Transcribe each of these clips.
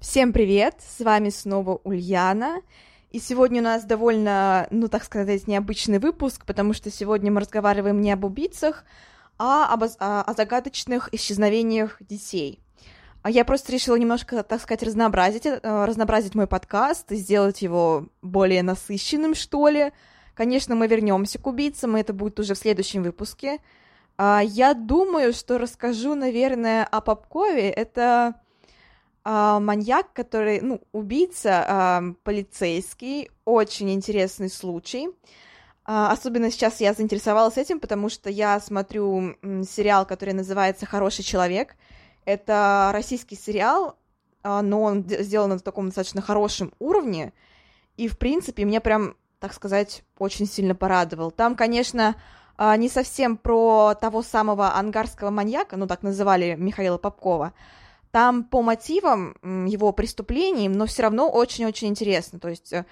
Всем привет! С вами снова Ульяна. И сегодня у нас довольно, ну так сказать, необычный выпуск, потому что сегодня мы разговариваем не об убийцах, а об, о, о загадочных исчезновениях детей. А я просто решила немножко, так сказать, разнообразить, э, разнообразить мой подкаст и сделать его более насыщенным, что ли. Конечно, мы вернемся к убийцам, и это будет уже в следующем выпуске. А, я думаю, что расскажу, наверное, о Попкове. Это а, маньяк, который, ну, убийца, а, полицейский, очень интересный случай. А, особенно сейчас я заинтересовалась этим, потому что я смотрю сериал, который называется «Хороший человек». Это российский сериал, а, но он сделан на таком достаточно хорошем уровне, и, в принципе, меня прям, так сказать, очень сильно порадовал. Там, конечно, не совсем про того самого ангарского маньяка, ну, так называли Михаила Попкова, там по мотивам его преступлений, но все равно очень-очень интересно. То есть э,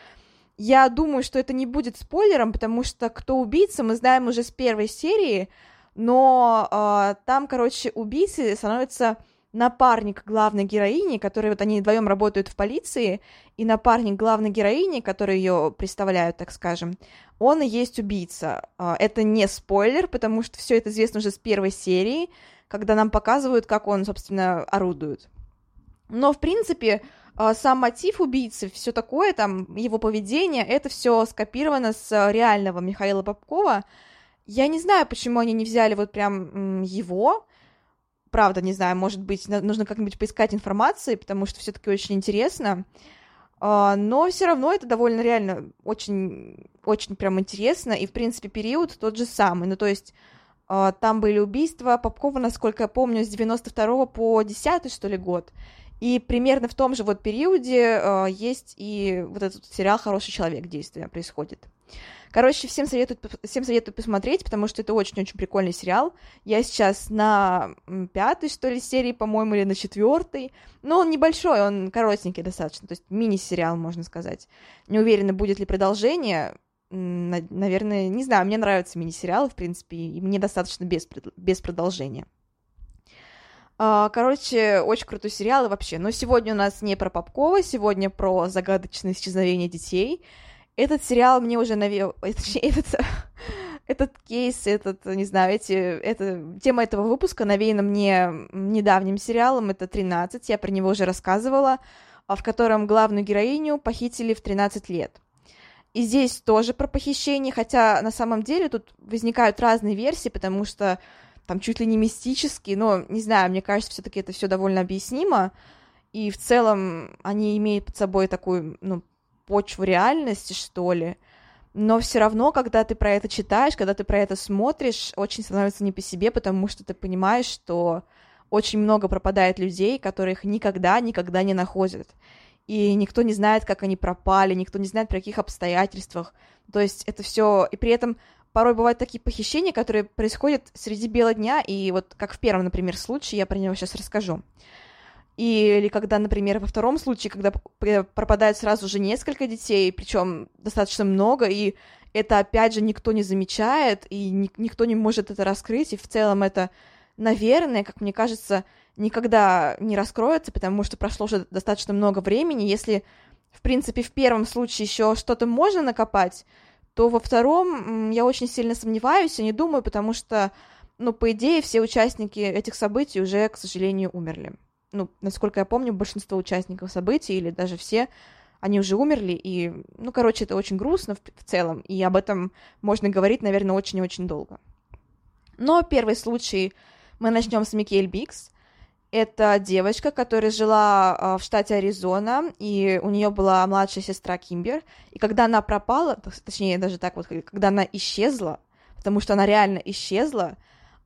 я думаю, что это не будет спойлером, потому что кто убийца, мы знаем уже с первой серии, но э, там, короче, убийцы становится напарник главной героини, который вот они вдвоем работают в полиции, и напарник главной героини, который ее представляют, так скажем, он и есть убийца. Э, это не спойлер, потому что все это известно уже с первой серии, когда нам показывают, как он, собственно, орудует. Но, в принципе, а, сам мотив убийцы, все такое, там, его поведение, это все скопировано с реального Михаила Попкова. Я не знаю, почему они не взяли вот прям его. Правда, не знаю, может быть, нужно как-нибудь поискать информации, потому что все-таки очень интересно. А, но все равно это довольно реально очень, очень прям интересно, и, в принципе, период тот же самый. Ну, то есть а, там были убийства Попкова, насколько я помню, с 92 по 10 что ли, год. И примерно в том же вот периоде э, есть и вот этот сериал «Хороший человек» действие происходит. Короче, всем советую, всем советую посмотреть, потому что это очень-очень прикольный сериал. Я сейчас на пятой, что ли, серии, по-моему, или на четвертой. Но он небольшой, он коротенький достаточно, то есть мини-сериал, можно сказать. Не уверена, будет ли продолжение, наверное, не знаю, мне нравятся мини-сериалы, в принципе, и мне достаточно без, без продолжения. А, короче, очень крутой сериал и вообще. Но сегодня у нас не про Попкова, сегодня про загадочное исчезновение детей. Этот сериал мне уже навел... Этот, этот кейс, этот, не знаю, эти, это, тема этого выпуска навеяна мне недавним сериалом, это «13», я про него уже рассказывала, а в котором главную героиню похитили в 13 лет. И здесь тоже про похищение, хотя на самом деле тут возникают разные версии, потому что там чуть ли не мистические, но не знаю, мне кажется, все-таки это все довольно объяснимо. И в целом они имеют под собой такую, ну, почву реальности, что ли. Но все равно, когда ты про это читаешь, когда ты про это смотришь, очень становится не по себе, потому что ты понимаешь, что очень много пропадает людей, которых никогда, никогда не находят и никто не знает, как они пропали, никто не знает, при каких обстоятельствах. То есть это все, и при этом порой бывают такие похищения, которые происходят среди бела дня, и вот как в первом, например, случае, я про него сейчас расскажу. Или когда, например, во втором случае, когда пропадают сразу же несколько детей, причем достаточно много, и это опять же никто не замечает, и ни- никто не может это раскрыть, и в целом это, наверное, как мне кажется, никогда не раскроется, потому что прошло уже достаточно много времени. Если, в принципе, в первом случае еще что-то можно накопать, то во втором я очень сильно сомневаюсь и не думаю, потому что, ну, по идее, все участники этих событий уже, к сожалению, умерли. Ну, насколько я помню, большинство участников событий или даже все, они уже умерли, и, ну, короче, это очень грустно в, в целом, и об этом можно говорить, наверное, очень-очень долго. Но первый случай мы начнем с Микель Бикс. Это девочка, которая жила а, в штате Аризона, и у нее была младшая сестра Кимбер. И когда она пропала, точнее, даже так вот, когда она исчезла, потому что она реально исчезла,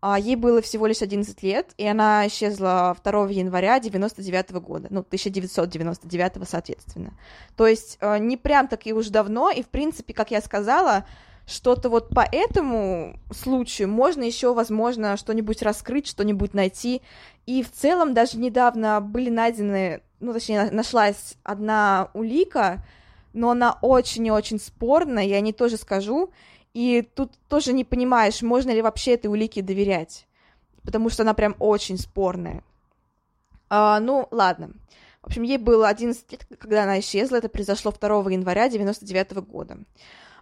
а ей было всего лишь 11 лет, и она исчезла 2 января 99 года, ну, 1999 соответственно. То есть э, не прям так и уж давно, и, в принципе, как я сказала, что-то вот по этому случаю можно еще, возможно, что-нибудь раскрыть, что-нибудь найти. И в целом даже недавно были найдены, ну, точнее, нашлась одна улика, но она очень и очень спорная, я не тоже скажу, и тут тоже не понимаешь, можно ли вообще этой улике доверять, потому что она прям очень спорная. А, ну, ладно. В общем, ей было 11 лет, когда она исчезла, это произошло 2 января 99 года.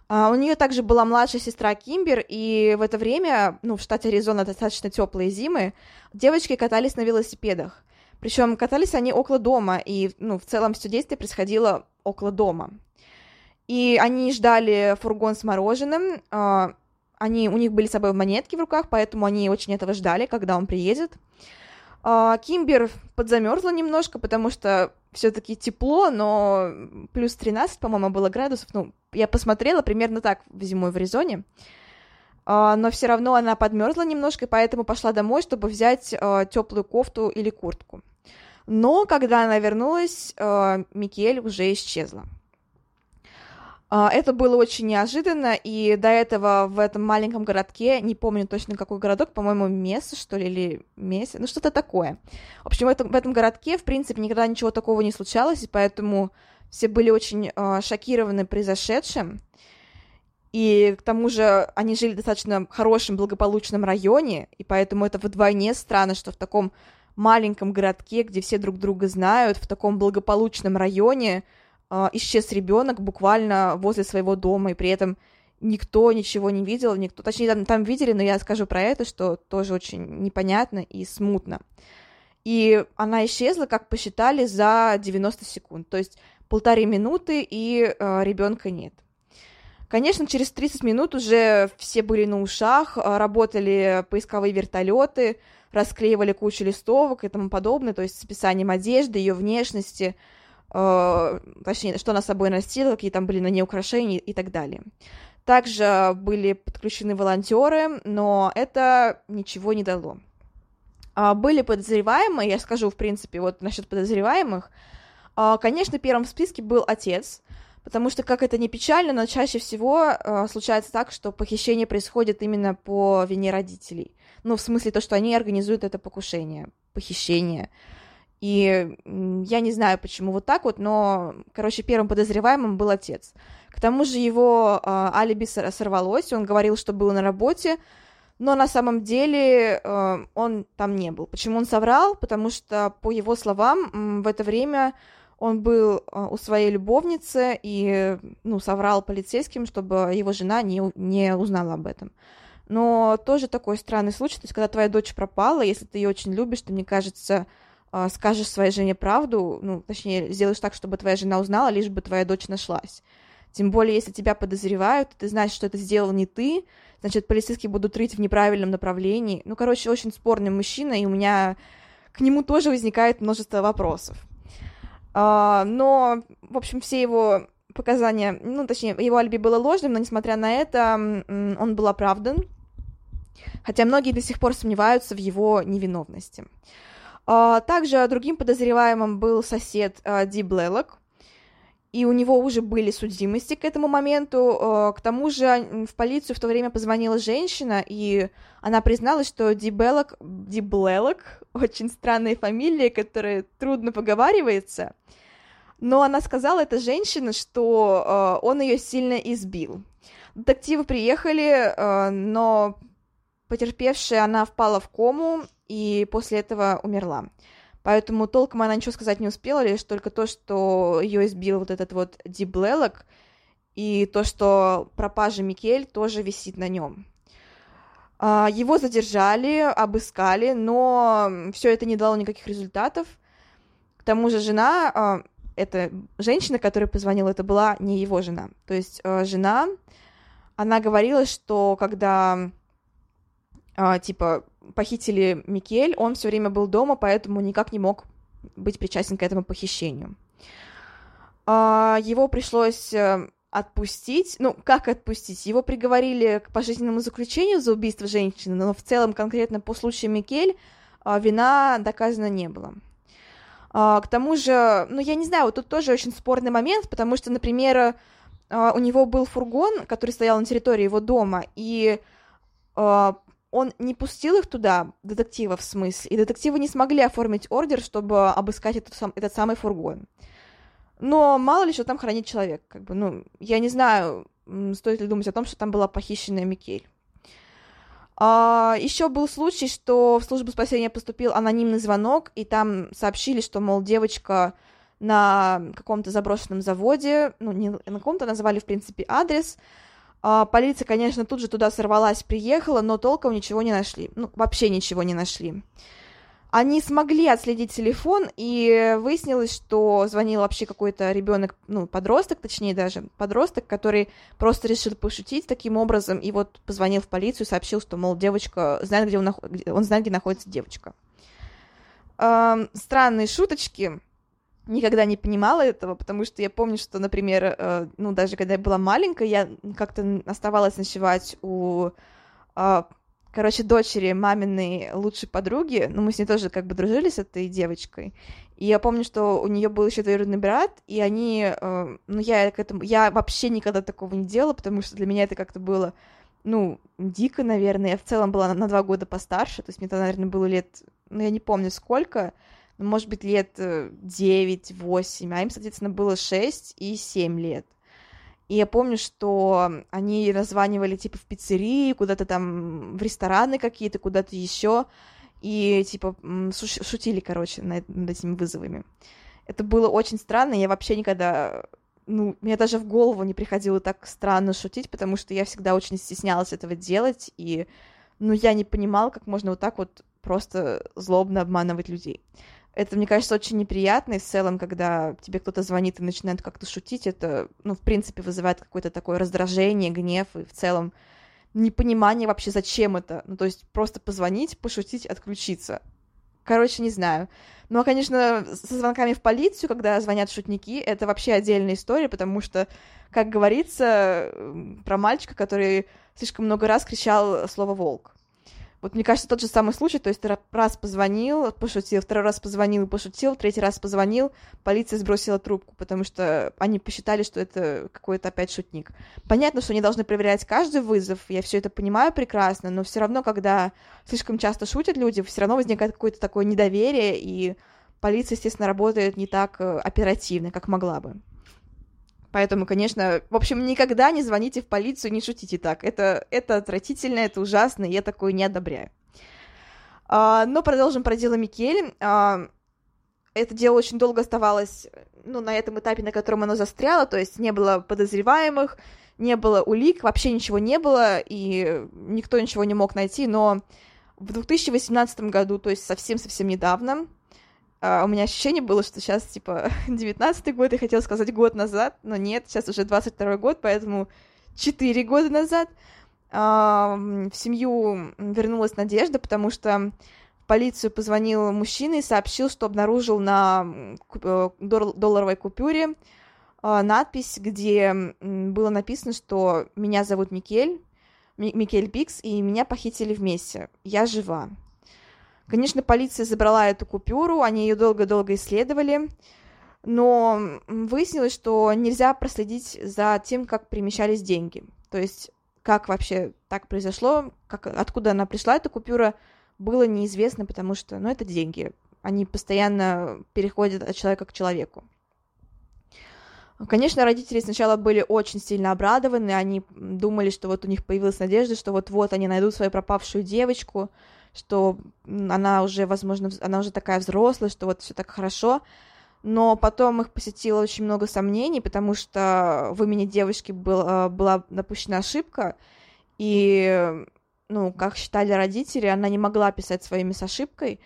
А, у нее также была младшая сестра Кимбер, и в это время, ну, в штате Аризона достаточно теплые зимы, девочки катались на велосипедах. Причем катались они около дома, и, ну, в целом все действие происходило около дома. И они ждали фургон с мороженым. А, они, у них были с собой монетки в руках, поэтому они очень этого ждали, когда он приедет. А, Кимбер подзамерзла немножко, потому что все-таки тепло, но плюс 13, по-моему, было градусов. Ну, я посмотрела примерно так зимой в Аризоне. А, но все равно она подмерзла немножко, и поэтому пошла домой, чтобы взять теплую кофту или куртку. Но когда она вернулась, Микель уже исчезла. А, это было очень неожиданно, и до этого в этом маленьком городке, не помню точно какой городок, по-моему, Меса, что ли, или Меса, ну что-то такое. В общем, в этом, в этом городке, в принципе, никогда ничего такого не случалось, и поэтому все были очень э, шокированы произошедшим. И к тому же они жили в достаточно хорошем, благополучном районе, и поэтому это вдвойне странно, что в таком маленьком городке, где все друг друга знают, в таком благополучном районе исчез ребенок буквально возле своего дома, и при этом никто ничего не видел, никто, точнее, там, там видели, но я скажу про это, что тоже очень непонятно и смутно. И она исчезла, как посчитали, за 90 секунд, то есть полторы минуты, и э, ребенка нет. Конечно, через 30 минут уже все были на ушах, работали поисковые вертолеты, расклеивали кучу листовок и тому подобное, то есть с описанием одежды, ее внешности, э, точнее, что она с собой носила, какие там были на ней украшения и так далее. Также были подключены волонтеры, но это ничего не дало. А, были подозреваемые, я скажу, в принципе, вот насчет подозреваемых. А, конечно, первым в списке был отец, потому что, как это не печально, но чаще всего а, случается так, что похищение происходит именно по вине родителей. Ну, в смысле то, что они организуют это покушение, похищение. И я не знаю, почему вот так вот, но, короче, первым подозреваемым был отец. К тому же его э, алиби сорвалось, он говорил, что был на работе, но на самом деле э, он там не был. Почему он соврал? Потому что, по его словам, в это время он был э, у своей любовницы и, ну, соврал полицейским, чтобы его жена не, не узнала об этом. Но тоже такой странный случай, то есть когда твоя дочь пропала, если ты ее очень любишь, то, мне кажется, скажешь своей жене правду, ну, точнее, сделаешь так, чтобы твоя жена узнала, лишь бы твоя дочь нашлась. Тем более, если тебя подозревают, ты знаешь, что это сделал не ты, значит, полицейские будут рыть в неправильном направлении. Ну, короче, очень спорный мужчина, и у меня к нему тоже возникает множество вопросов. А, но, в общем, все его показания, ну, точнее, его алиби было ложным, но, несмотря на это, он был оправдан, хотя многие до сих пор сомневаются в его невиновности. А, также другим подозреваемым был сосед а, Ди Блэлок, и у него уже были судимости к этому моменту. А, к тому же в полицию в то время позвонила женщина, и она призналась, что Ди, Беллок, Ди Блэлок, очень странная фамилия, которая трудно поговаривается, но она сказала, эта женщина, что он ее сильно избил. Детективы приехали, но потерпевшая, она впала в кому, и после этого умерла. Поэтому толком она ничего сказать не успела, лишь только то, что ее избил вот этот вот Диблелок, и то, что пропажа Микель тоже висит на нем. А, его задержали, обыскали, но все это не дало никаких результатов. К тому же жена, а, эта женщина, которая позвонила, это была не его жена. То есть а, жена, она говорила, что когда типа похитили Микель, он все время был дома, поэтому никак не мог быть причастен к этому похищению. А, его пришлось э, отпустить. Ну, как отпустить? Его приговорили к пожизненному заключению за убийство женщины, но в целом конкретно по случаю Микель а, вина доказана не было. А, к тому же, ну, я не знаю, вот тут тоже очень спорный момент, потому что, например, а, у него был фургон, который стоял на территории его дома, и он не пустил их туда, детективов в смысле, и детективы не смогли оформить ордер, чтобы обыскать этот, сам, этот самый фургон. Но мало ли что там хранит человек, как бы, ну, я не знаю, стоит ли думать о том, что там была похищенная Микель. А, еще был случай, что в службу спасения поступил анонимный звонок, и там сообщили, что, мол, девочка на каком-то заброшенном заводе, ну, не на каком-то, назвали, в принципе, адрес, полиция, конечно, тут же туда сорвалась, приехала, но толком ничего не нашли. Ну, вообще ничего не нашли. Они смогли отследить телефон, и выяснилось, что звонил вообще какой-то ребенок, ну, подросток, точнее даже, подросток, который просто решил пошутить таким образом, и вот позвонил в полицию, сообщил, что, мол, девочка знает, где он, нах... он знает, где находится девочка. Эм, странные шуточки, никогда не понимала этого, потому что я помню, что, например, э, ну, даже когда я была маленькая, я как-то оставалась ночевать у, э, короче, дочери маминой лучшей подруги, ну, мы с ней тоже как бы дружили с этой девочкой, и я помню, что у нее был еще двоюродный брат, и они, э, ну, я к этому, я вообще никогда такого не делала, потому что для меня это как-то было, ну, дико, наверное, я в целом была на, на два года постарше, то есть мне тогда, наверное, было лет, ну, я не помню сколько, может быть, лет 9-8, э, а им, соответственно, было 6 и 7 лет. И я помню, что они названивали типа в пиццерии, куда-то там в рестораны какие-то, куда-то еще, и типа шутили, короче, над, над этими вызовами. Это было очень странно, я вообще никогда ну, мне даже в голову не приходило так странно шутить, потому что я всегда очень стеснялась этого делать, и, ну, я не понимала, как можно вот так вот просто злобно обманывать людей. Это, мне кажется, очень неприятно, и в целом, когда тебе кто-то звонит и начинает как-то шутить, это, ну, в принципе, вызывает какое-то такое раздражение, гнев, и в целом непонимание вообще, зачем это. Ну, то есть просто позвонить, пошутить, отключиться. Короче, не знаю. Ну, а, конечно, со звонками в полицию, когда звонят шутники, это вообще отдельная история, потому что, как говорится, про мальчика, который слишком много раз кричал слово «волк». Вот мне кажется, тот же самый случай, то есть раз позвонил, пошутил, второй раз позвонил и пошутил, третий раз позвонил, полиция сбросила трубку, потому что они посчитали, что это какой-то опять шутник. Понятно, что они должны проверять каждый вызов, я все это понимаю прекрасно, но все равно, когда слишком часто шутят люди, все равно возникает какое-то такое недоверие, и полиция, естественно, работает не так э, оперативно, как могла бы. Поэтому, конечно, в общем, никогда не звоните в полицию, не шутите так. Это, это отвратительно, это ужасно, я такое не одобряю. А, но продолжим про дело Микель. А, это дело очень долго оставалось, ну, на этом этапе, на котором оно застряло, то есть не было подозреваемых, не было улик, вообще ничего не было, и никто ничего не мог найти, но в 2018 году, то есть совсем-совсем недавно, Uh, у меня ощущение было, что сейчас, типа, 19-й год, я хотела сказать год назад, но нет, сейчас уже 22-й год, поэтому 4 года назад uh, в семью вернулась Надежда, потому что в полицию позвонил мужчина и сообщил, что обнаружил на э, долларовой купюре uh, надпись, где было написано, что меня зовут Микель, Микель Пикс, и меня похитили вместе. Я жива. Конечно, полиция забрала эту купюру, они ее долго-долго исследовали, но выяснилось, что нельзя проследить за тем, как перемещались деньги. То есть, как вообще так произошло, как, откуда она пришла, эта купюра, было неизвестно, потому что, ну, это деньги. Они постоянно переходят от человека к человеку. Конечно, родители сначала были очень сильно обрадованы, они думали, что вот у них появилась надежда, что вот-вот они найдут свою пропавшую девочку, что она уже, возможно, она уже такая взрослая, что вот все так хорошо. Но потом их посетило очень много сомнений, потому что в имени девушки был, э, была допущена ошибка, и, ну, как считали родители, она не могла писать свое имя с ошибкой.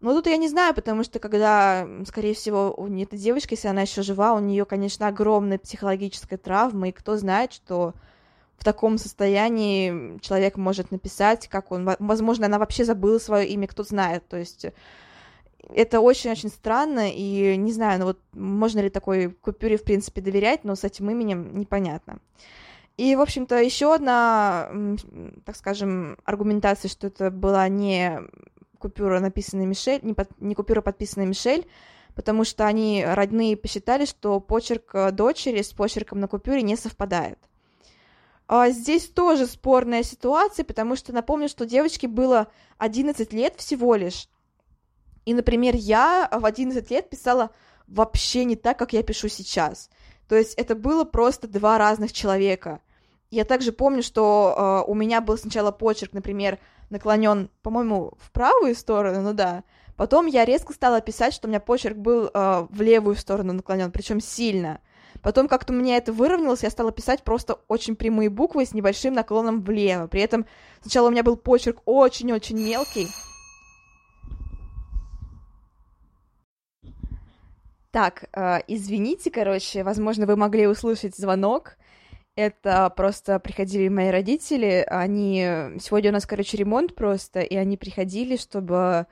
Но тут я не знаю, потому что когда, скорее всего, у этой девочки, если она еще жива, у нее, конечно, огромная психологическая травма, и кто знает, что в таком состоянии человек может написать, как он, возможно, она вообще забыла свое имя, кто знает, то есть это очень-очень странно, и не знаю, ну вот можно ли такой купюре, в принципе, доверять, но с этим именем непонятно. И, в общем-то, еще одна, так скажем, аргументация, что это была не купюра, написанная Мишель, не, под, не купюра, подписанная Мишель, потому что они, родные, посчитали, что почерк э, дочери с почерком на купюре не совпадает. А здесь тоже спорная ситуация, потому что напомню, что девочке было 11 лет всего лишь. И, например, я в 11 лет писала вообще не так, как я пишу сейчас. То есть это было просто два разных человека. Я также помню, что э, у меня был сначала почерк, например, наклонен, по-моему, в правую сторону, ну да. Потом я резко стала писать, что у меня почерк был э, в левую сторону наклонен, причем сильно. Потом как-то у меня это выровнялось, я стала писать просто очень прямые буквы с небольшим наклоном влево. При этом сначала у меня был почерк очень-очень мелкий. Так, э, извините, короче, возможно, вы могли услышать звонок. Это просто приходили мои родители, они... Сегодня у нас, короче, ремонт просто, и они приходили, чтобы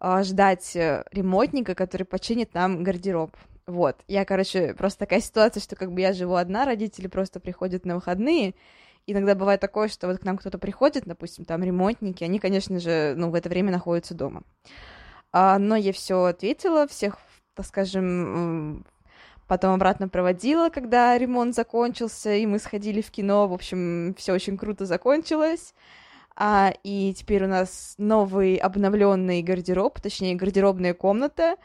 э, ждать ремонтника, который починит нам гардероб. Вот, я, короче, просто такая ситуация, что как бы я живу одна, родители просто приходят на выходные, Иногда бывает такое, что вот к нам кто-то приходит, допустим, там ремонтники, они, конечно же, ну, в это время находятся дома. А, но я все ответила, всех, так скажем, потом обратно проводила, когда ремонт закончился, и мы сходили в кино. В общем, все очень круто закончилось. А, и теперь у нас новый обновленный гардероб, точнее, гардеробная комната.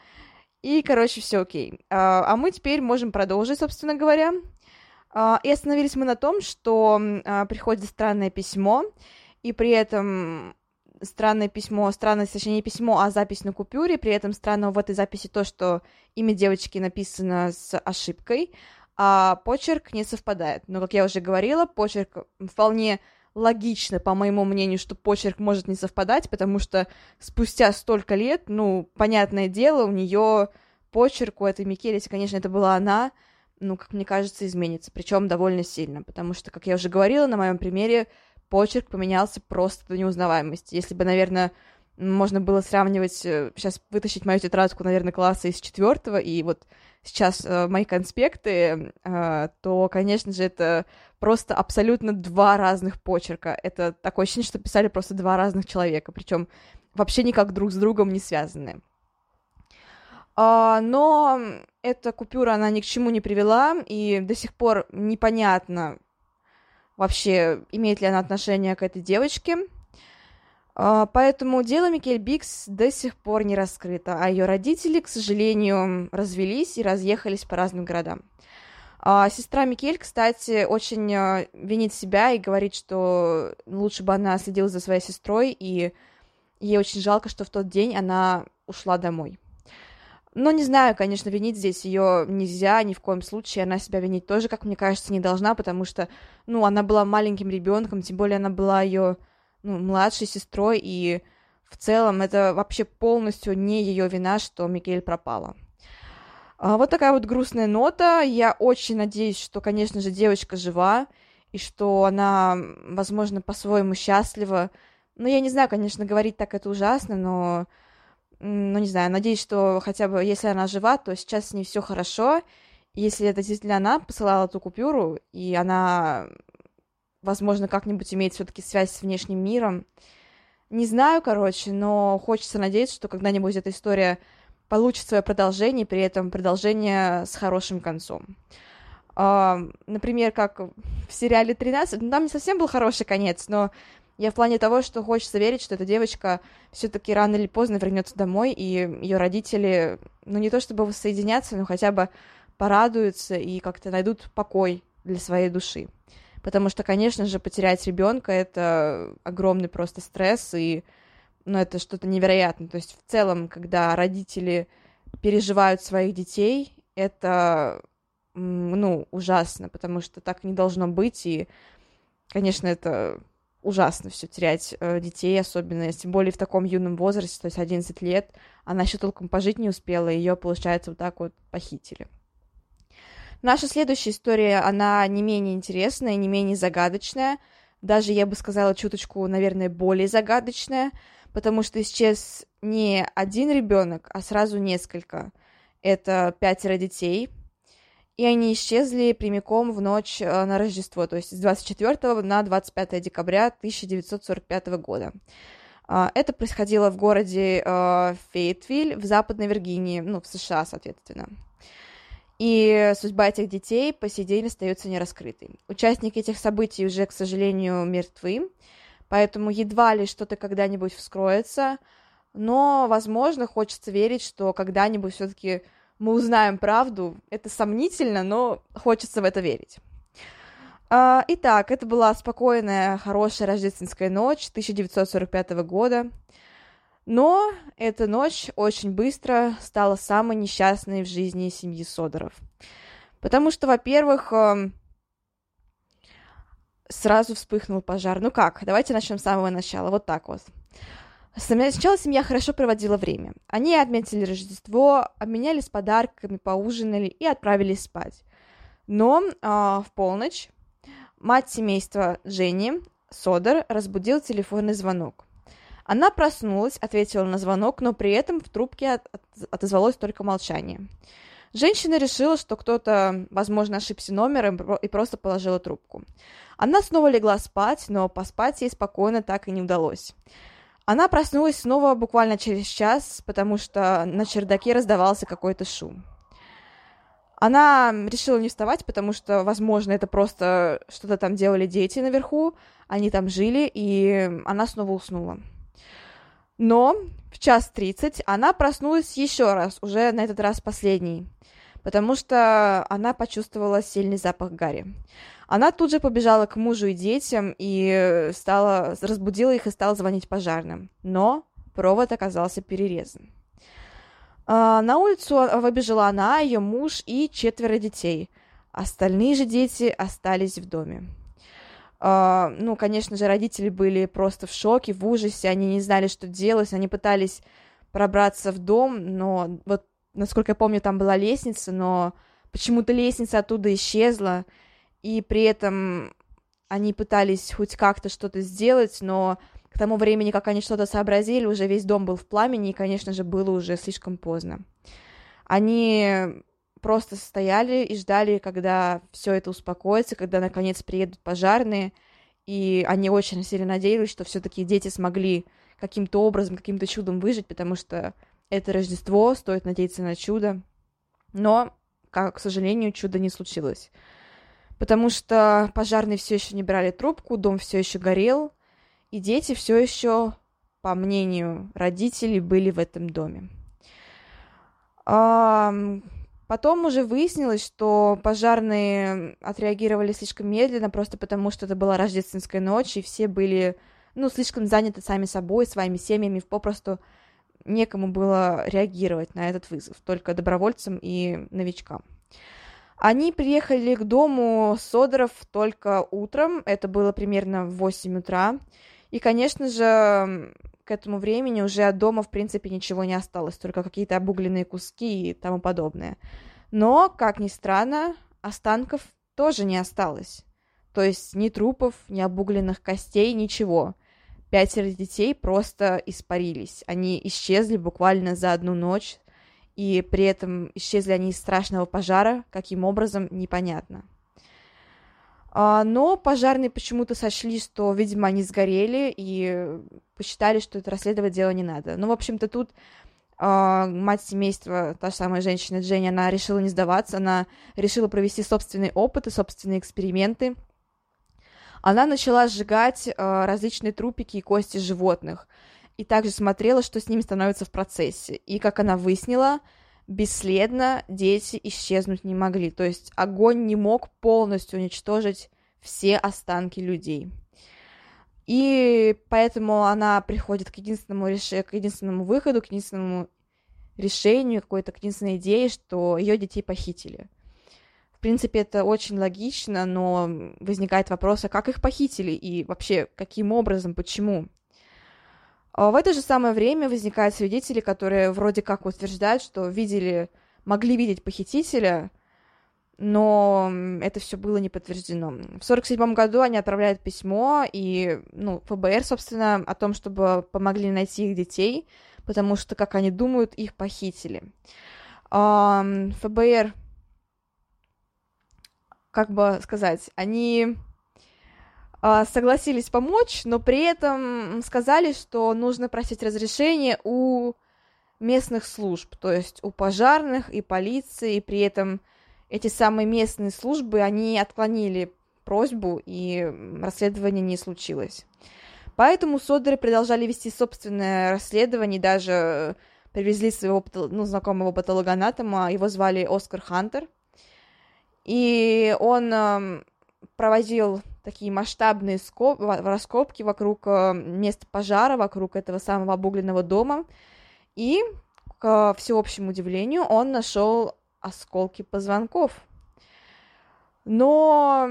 И, короче, все окей. А, а мы теперь можем продолжить, собственно говоря. А, и остановились мы на том, что а, приходит странное письмо, и при этом странное письмо, странное, точнее, не письмо, а запись на купюре, при этом странно в этой записи то, что имя девочки написано с ошибкой, а почерк не совпадает. Но, как я уже говорила, почерк вполне логично, по моему мнению, что почерк может не совпадать, потому что спустя столько лет, ну, понятное дело, у нее почерк у этой Микель, конечно, это была она, ну, как мне кажется, изменится, причем довольно сильно, потому что, как я уже говорила, на моем примере почерк поменялся просто до неузнаваемости. Если бы, наверное, можно было сравнивать, сейчас э, вытащить мою тетрадку, наверное, класса из четвертого, и вот сейчас э, мои конспекты, э, то, конечно же, это просто абсолютно два разных почерка. Это такое ощущение, что писали просто два разных человека, причем вообще никак друг с другом не связаны. А, но эта купюра, она ни к чему не привела, и до сих пор непонятно вообще, имеет ли она отношение к этой девочке. А, поэтому дело Микель Бикс до сих пор не раскрыто, а ее родители, к сожалению, развелись и разъехались по разным городам. А сестра Микель, кстати, очень а, винит себя и говорит, что лучше бы она следила за своей сестрой, и ей очень жалко, что в тот день она ушла домой. Но не знаю, конечно, винить здесь ее нельзя ни в коем случае. Она себя винить тоже, как мне кажется, не должна, потому что, ну, она была маленьким ребенком, тем более она была ее ну, младшей сестрой, и в целом это вообще полностью не ее вина, что Микель пропала. А, вот такая вот грустная нота. Я очень надеюсь, что, конечно же, девочка жива, и что она, возможно, по-своему счастлива. Ну, я не знаю, конечно, говорить так это ужасно, но ну, не знаю, надеюсь, что хотя бы если она жива, то сейчас с ней все хорошо. Если это действительно она посылала эту купюру, и она, возможно, как-нибудь имеет все-таки связь с внешним миром, не знаю, короче, но хочется надеяться, что когда-нибудь эта история получит свое продолжение, при этом продолжение с хорошим концом. Uh, например, как в сериале «13», ну, там не совсем был хороший конец, но я в плане того, что хочется верить, что эта девочка все-таки рано или поздно вернется домой, и ее родители, ну не то чтобы воссоединятся, но хотя бы порадуются и как-то найдут покой для своей души. Потому что, конечно же, потерять ребенка это огромный просто стресс, и ну, это что-то невероятное. То есть в целом, когда родители переживают своих детей, это ну, ужасно, потому что так не должно быть, и, конечно, это ужасно все терять э, детей, особенно, тем более в таком юном возрасте, то есть 11 лет, она еще толком пожить не успела, ее, получается, вот так вот похитили. Наша следующая история, она не менее интересная, не менее загадочная, даже, я бы сказала, чуточку, наверное, более загадочная, потому что исчез не один ребенок, а сразу несколько. Это пятеро детей, и они исчезли прямиком в ночь э, на Рождество, то есть с 24 на 25 декабря 1945 года. А, это происходило в городе э, Фейтвиль в Западной Виргинии, ну, в США, соответственно. И судьба этих детей по сей день остается нераскрытой. Участники этих событий уже, к сожалению, мертвы, поэтому едва ли что-то когда-нибудь вскроется, но, возможно, хочется верить, что когда-нибудь все-таки мы узнаем правду. Это сомнительно, но хочется в это верить. А, итак, это была спокойная, хорошая рождественская ночь 1945 года. Но эта ночь очень быстро стала самой несчастной в жизни семьи Содоров. Потому что, во-первых, эм, сразу вспыхнул пожар. Ну как, давайте начнем с самого начала. Вот так вот. Сначала семья хорошо проводила время. Они отметили Рождество, обменялись подарками, поужинали и отправились спать. Но э, в полночь мать семейства Жени, Содор, разбудил телефонный звонок. Она проснулась, ответила на звонок, но при этом в трубке от- отозвалось только молчание. Женщина решила, что кто-то, возможно, ошибся номером и просто положила трубку. Она снова легла спать, но поспать ей спокойно так и не удалось. Она проснулась снова буквально через час, потому что на чердаке раздавался какой-то шум. Она решила не вставать, потому что, возможно, это просто что-то там делали дети наверху, они там жили, и она снова уснула. Но в час тридцать она проснулась еще раз, уже на этот раз последний, потому что она почувствовала сильный запах Гарри. Она тут же побежала к мужу и детям и стала, разбудила их и стала звонить пожарным. Но провод оказался перерезан. А, на улицу выбежала она, ее муж и четверо детей. Остальные же дети остались в доме. Uh, ну, конечно же, родители были просто в шоке, в ужасе, они не знали, что делать, они пытались пробраться в дом, но вот, насколько я помню, там была лестница, но почему-то лестница оттуда исчезла, и при этом они пытались хоть как-то что-то сделать, но к тому времени, как они что-то сообразили, уже весь дом был в пламени, и, конечно же, было уже слишком поздно. Они просто стояли и ждали, когда все это успокоится, когда наконец приедут пожарные, и они очень сильно надеялись, что все-таки дети смогли каким-то образом, каким-то чудом выжить, потому что это Рождество, стоит надеяться на чудо. Но, как, к сожалению, чудо не случилось. Потому что пожарные все еще не брали трубку, дом все еще горел, и дети все еще, по мнению родителей, были в этом доме. Потом уже выяснилось, что пожарные отреагировали слишком медленно, просто потому что это была рождественская ночь, и все были, ну, слишком заняты сами собой, своими семьями, попросту некому было реагировать на этот вызов, только добровольцам и новичкам. Они приехали к дому Содоров только утром, это было примерно в 8 утра, и, конечно же, к этому времени уже от дома, в принципе, ничего не осталось, только какие-то обугленные куски и тому подобное. Но, как ни странно, останков тоже не осталось. То есть ни трупов, ни обугленных костей, ничего. Пятеро детей просто испарились. Они исчезли буквально за одну ночь, и при этом исчезли они из страшного пожара, каким образом, непонятно. А, но пожарные почему-то сочли, что, видимо, они сгорели и посчитали, что это расследовать дело не надо. Ну, в общем-то, тут Uh, мать семейства, та же самая женщина Дженни, она решила не сдаваться, она решила провести собственный опыт и собственные эксперименты. Она начала сжигать uh, различные трупики и кости животных, и также смотрела, что с ними становится в процессе. И, как она выяснила, бесследно дети исчезнуть не могли. То есть огонь не мог полностью уничтожить все останки людей. И поэтому она приходит к единственному, реш... к единственному выходу, к единственному решению, какой-то к единственной идее, что ее детей похитили. В принципе, это очень логично, но возникает вопрос, а как их похитили и вообще каким образом, почему? А в это же самое время возникают свидетели, которые вроде как утверждают, что видели, могли видеть похитителя, но это все было не подтверждено. В 1947 году они отправляют письмо, и, ну, ФБР, собственно, о том, чтобы помогли найти их детей, потому что, как они думают, их похитили. ФБР, как бы сказать, они согласились помочь, но при этом сказали, что нужно просить разрешение у местных служб, то есть у пожарных и полиции, и при этом эти самые местные службы, они отклонили просьбу, и расследование не случилось. Поэтому Содеры продолжали вести собственное расследование, даже привезли своего ну, знакомого патологоанатома, его звали Оскар Хантер, и он проводил такие масштабные скоб... раскопки вокруг э, места пожара, вокруг этого самого обугленного дома, и, к всеобщему удивлению, он нашел осколки позвонков. Но,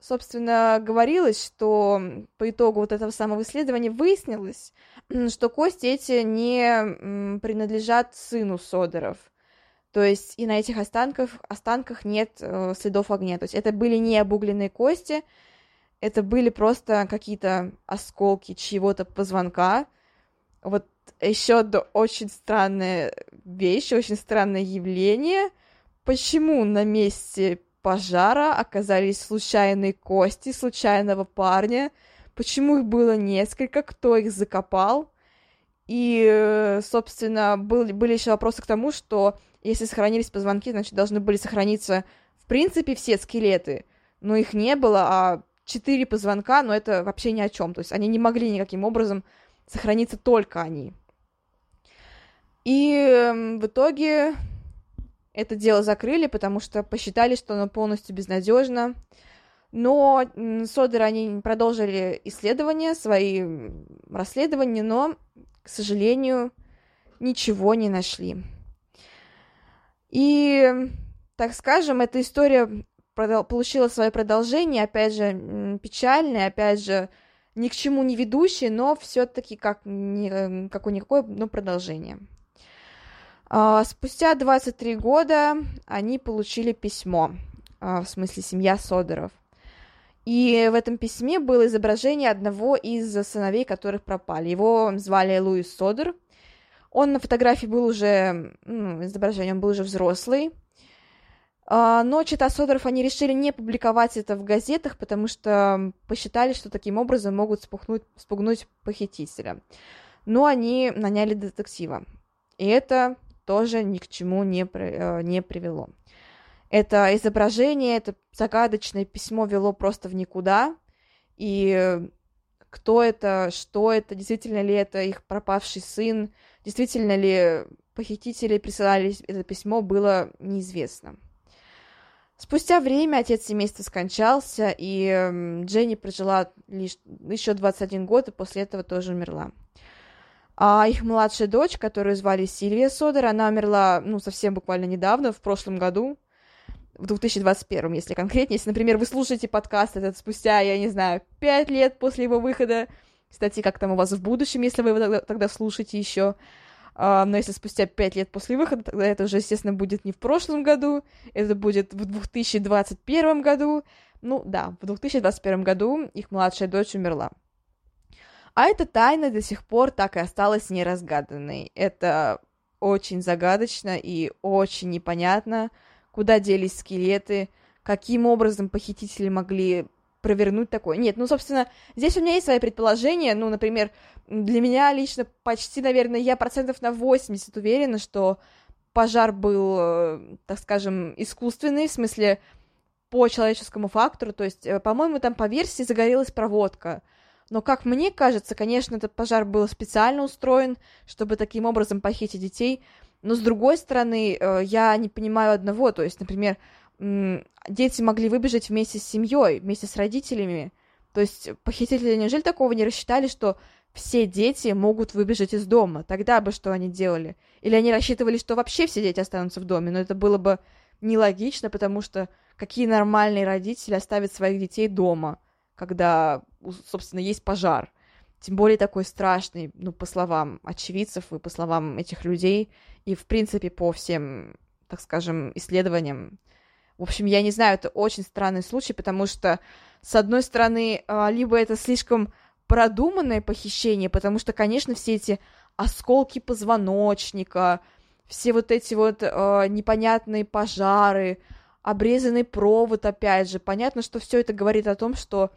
собственно, говорилось, что по итогу вот этого самого исследования выяснилось, что кости эти не принадлежат сыну Содеров. То есть и на этих останках, останках нет э, следов огня. То есть это были не обугленные кости, это были просто какие-то осколки чьего-то позвонка. Вот еще одна очень странная вещь, очень странное явление. Почему на месте пожара оказались случайные кости случайного парня? Почему их было несколько? Кто их закопал? И, собственно, был, были еще вопросы к тому, что если сохранились позвонки, значит, должны были сохраниться, в принципе, все скелеты. Но их не было, а четыре позвонка, но это вообще ни о чем. То есть они не могли никаким образом сохраниться только они. И эм, в итоге это дело закрыли, потому что посчитали, что оно полностью безнадежно. Но Содеры, они продолжили исследования, свои расследования, но, к сожалению, ничего не нашли. И, так скажем, эта история получила свое продолжение, опять же, печальное, опять же, ни к чему не ведущее, но все-таки как, не, как у никакое, но продолжение. А, спустя 23 года они получили письмо, а, в смысле семья Содоров. И в этом письме было изображение одного из сыновей, которых пропали. Его звали Луис Содер. Он на фотографии был уже, ну, изображение, он был уже взрослый. А, но чита Содоров, они решили не публиковать это в газетах, потому что посчитали, что таким образом могут спугнуть, спугнуть похитителя. Но они наняли детектива. И это тоже ни к чему не, э, не привело. Это изображение, это загадочное письмо вело просто в никуда, и кто это, что это, действительно ли это их пропавший сын, действительно ли похитители присылали это письмо, было неизвестно. Спустя время отец семейства скончался, и Дженни прожила лишь еще 21 год, и после этого тоже умерла. А их младшая дочь, которую звали Сильвия Содер, она умерла, ну, совсем буквально недавно, в прошлом году, в 2021, если конкретнее. Если, например, вы слушаете подкаст этот спустя, я не знаю, пять лет после его выхода, кстати, как там у вас в будущем, если вы его тогда, тогда слушаете еще, а, но если спустя пять лет после выхода, тогда это уже, естественно, будет не в прошлом году, это будет в 2021 году. Ну да, в 2021 году их младшая дочь умерла. А эта тайна до сих пор так и осталась неразгаданной. Это очень загадочно и очень непонятно, куда делись скелеты, каким образом похитители могли провернуть такое. Нет, ну, собственно, здесь у меня есть свои предположения. Ну, например, для меня лично почти, наверное, я процентов на 80 уверена, что пожар был, э, так скажем, искусственный, в смысле, по человеческому фактору. То есть, э, по-моему, там по версии загорелась проводка. Но, как мне кажется, конечно, этот пожар был специально устроен, чтобы таким образом похитить детей. Но, с другой стороны, э, я не понимаю одного. То есть, например, дети могли выбежать вместе с семьей, вместе с родителями. То есть похитители неужели такого не рассчитали, что все дети могут выбежать из дома? Тогда бы что они делали? Или они рассчитывали, что вообще все дети останутся в доме? Но это было бы нелогично, потому что какие нормальные родители оставят своих детей дома, когда, собственно, есть пожар? Тем более такой страшный, ну, по словам очевидцев и по словам этих людей, и, в принципе, по всем, так скажем, исследованиям в общем, я не знаю, это очень странный случай, потому что, с одной стороны, а, либо это слишком продуманное похищение, потому что, конечно, все эти осколки позвоночника, все вот эти вот э, непонятные пожары, обрезанный провод, опять же. Понятно, что все это говорит о том, что,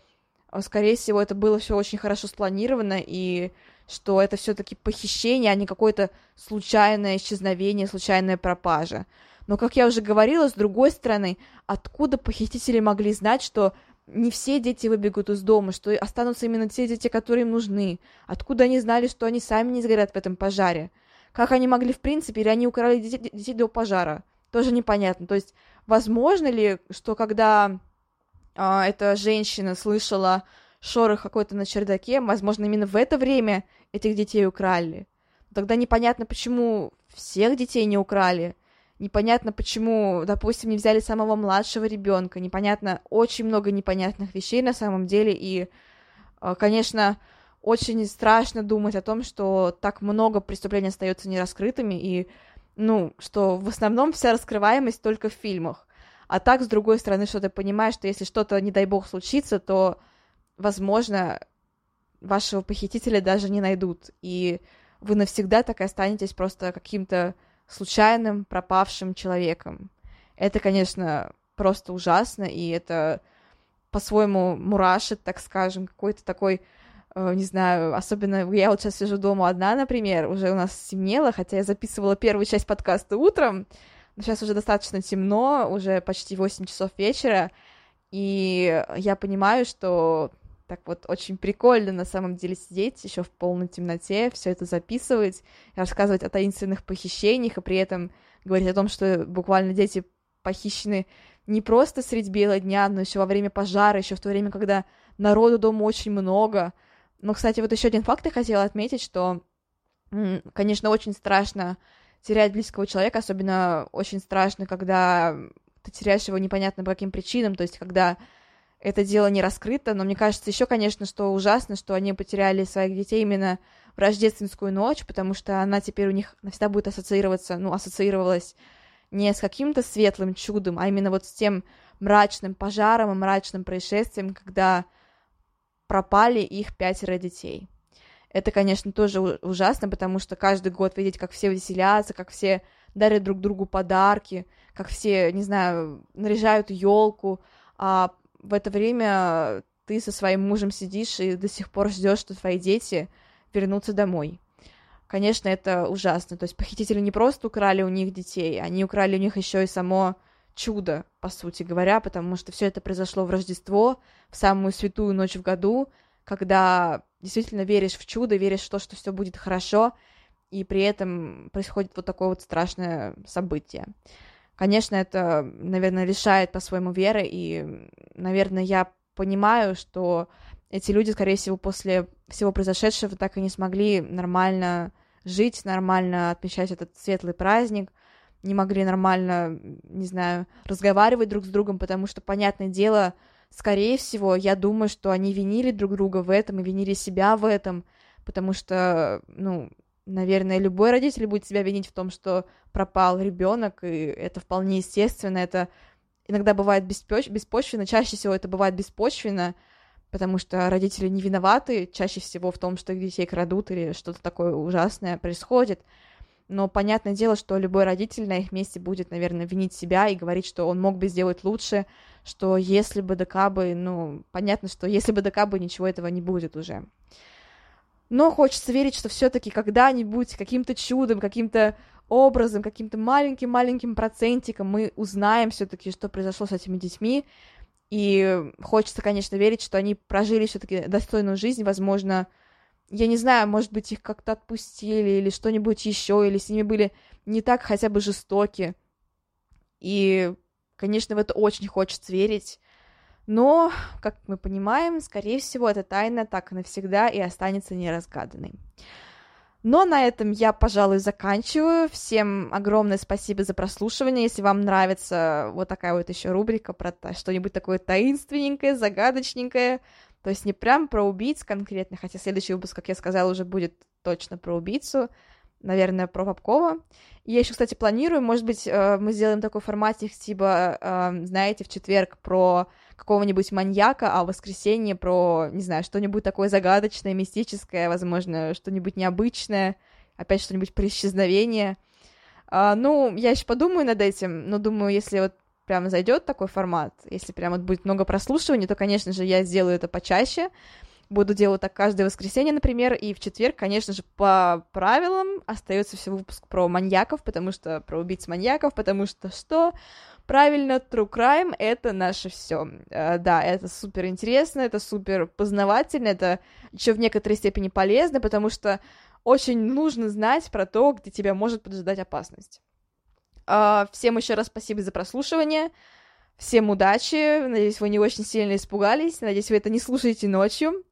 э, скорее всего, это было все очень хорошо спланировано, и что это все-таки похищение, а не какое-то случайное исчезновение, случайная пропажа. Но, как я уже говорила, с другой стороны, откуда похитители могли знать, что не все дети выбегут из дома, что останутся именно те дети, которые им нужны? Откуда они знали, что они сами не сгорят в этом пожаре? Как они могли, в принципе, или они украли детей, детей до пожара? Тоже непонятно. То есть, возможно ли, что когда а, эта женщина слышала шорох какой-то на чердаке, возможно, именно в это время этих детей украли? Тогда непонятно, почему всех детей не украли, непонятно, почему, допустим, не взяли самого младшего ребенка, непонятно, очень много непонятных вещей на самом деле, и, а, конечно, очень страшно думать о том, что так много преступлений остается нераскрытыми, и, ну, что в основном вся раскрываемость только в фильмах. А так, с другой стороны, что ты понимаешь, что если что-то, не дай бог, случится, то, возможно, вашего похитителя даже не найдут, и вы навсегда так и останетесь просто каким-то случайным пропавшим человеком. Это, конечно, просто ужасно, и это по-своему мурашит, так скажем, какой-то такой, э, не знаю, особенно я вот сейчас сижу дома одна, например, уже у нас темнело, хотя я записывала первую часть подкаста утром, но сейчас уже достаточно темно, уже почти 8 часов вечера, и я понимаю, что так вот очень прикольно на самом деле сидеть еще в полной темноте, все это записывать, рассказывать о таинственных похищениях, и при этом говорить о том, что буквально дети похищены не просто средь бела дня, но еще во время пожара, еще в то время, когда народу дома очень много. Но, кстати, вот еще один факт я хотела отметить, что, конечно, очень страшно терять близкого человека, особенно очень страшно, когда ты теряешь его непонятно по каким причинам, то есть когда это дело не раскрыто, но мне кажется еще, конечно, что ужасно, что они потеряли своих детей именно в рождественскую ночь, потому что она теперь у них навсегда будет ассоциироваться, ну, ассоциировалась не с каким-то светлым чудом, а именно вот с тем мрачным пожаром и мрачным происшествием, когда пропали их пятеро детей. Это, конечно, тоже ужасно, потому что каждый год видеть, как все веселятся, как все дарят друг другу подарки, как все, не знаю, наряжают елку, а в это время ты со своим мужем сидишь и до сих пор ждешь, что твои дети вернутся домой. Конечно, это ужасно. То есть похитители не просто украли у них детей, они украли у них еще и само чудо, по сути говоря, потому что все это произошло в Рождество, в самую святую ночь в году, когда действительно веришь в чудо, веришь в то, что все будет хорошо, и при этом происходит вот такое вот страшное событие. Конечно, это, наверное, лишает по-своему веры, и, наверное, я понимаю, что эти люди, скорее всего, после всего произошедшего так и не смогли нормально жить, нормально отмечать этот светлый праздник, не могли нормально, не знаю, разговаривать друг с другом, потому что, понятное дело, скорее всего, я думаю, что они винили друг друга в этом и винили себя в этом, потому что, ну, наверное, любой родитель будет себя винить в том, что пропал ребенок, и это вполне естественно, это иногда бывает беспоч... беспочвенно, чаще всего это бывает беспочвенно, потому что родители не виноваты чаще всего в том, что их детей крадут или что-то такое ужасное происходит. Но понятное дело, что любой родитель на их месте будет, наверное, винить себя и говорить, что он мог бы сделать лучше, что если бы ДК бы, ну, понятно, что если бы ДК бы ничего этого не будет уже. Но хочется верить, что все-таки когда-нибудь каким-то чудом, каким-то образом, каким-то маленьким-маленьким процентиком мы узнаем все-таки, что произошло с этими детьми. И хочется, конечно, верить, что они прожили все-таки достойную жизнь, возможно, я не знаю, может быть, их как-то отпустили или что-нибудь еще, или с ними были не так хотя бы жестоки. И, конечно, в это очень хочется верить. Но, как мы понимаем, скорее всего, эта тайна так навсегда и останется неразгаданной. Но на этом я, пожалуй, заканчиваю. Всем огромное спасибо за прослушивание. Если вам нравится вот такая вот еще рубрика про что-нибудь такое таинственненькое, загадочненькое, то есть не прям про убийц конкретно, хотя следующий выпуск, как я сказала, уже будет точно про убийцу, наверное, про Попкова. И я еще, кстати, планирую, может быть, э, мы сделаем такой форматик, типа, э, знаете, в четверг про какого-нибудь маньяка, а воскресенье про, не знаю, что-нибудь такое загадочное, мистическое, возможно, что-нибудь необычное, опять что-нибудь про исчезновение. А, ну, я еще подумаю над этим, но думаю, если вот прямо зайдет такой формат, если прям вот будет много прослушиваний, то, конечно же, я сделаю это почаще, буду делать так каждое воскресенье, например, и в четверг, конечно же, по правилам остается все выпуск про маньяков, потому что про убийц маньяков, потому что что? Правильно, True Crime — это наше все. Э, да, это супер интересно, это супер познавательно, это еще в некоторой степени полезно, потому что очень нужно знать про то, где тебя может поджидать опасность. Uh, всем еще раз спасибо за прослушивание. Всем удачи. Надеюсь, вы не очень сильно испугались. Надеюсь, вы это не слушаете ночью.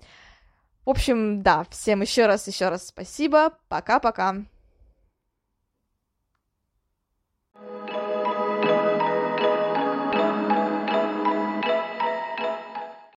В общем, да, всем еще раз, еще раз спасибо. Пока-пока.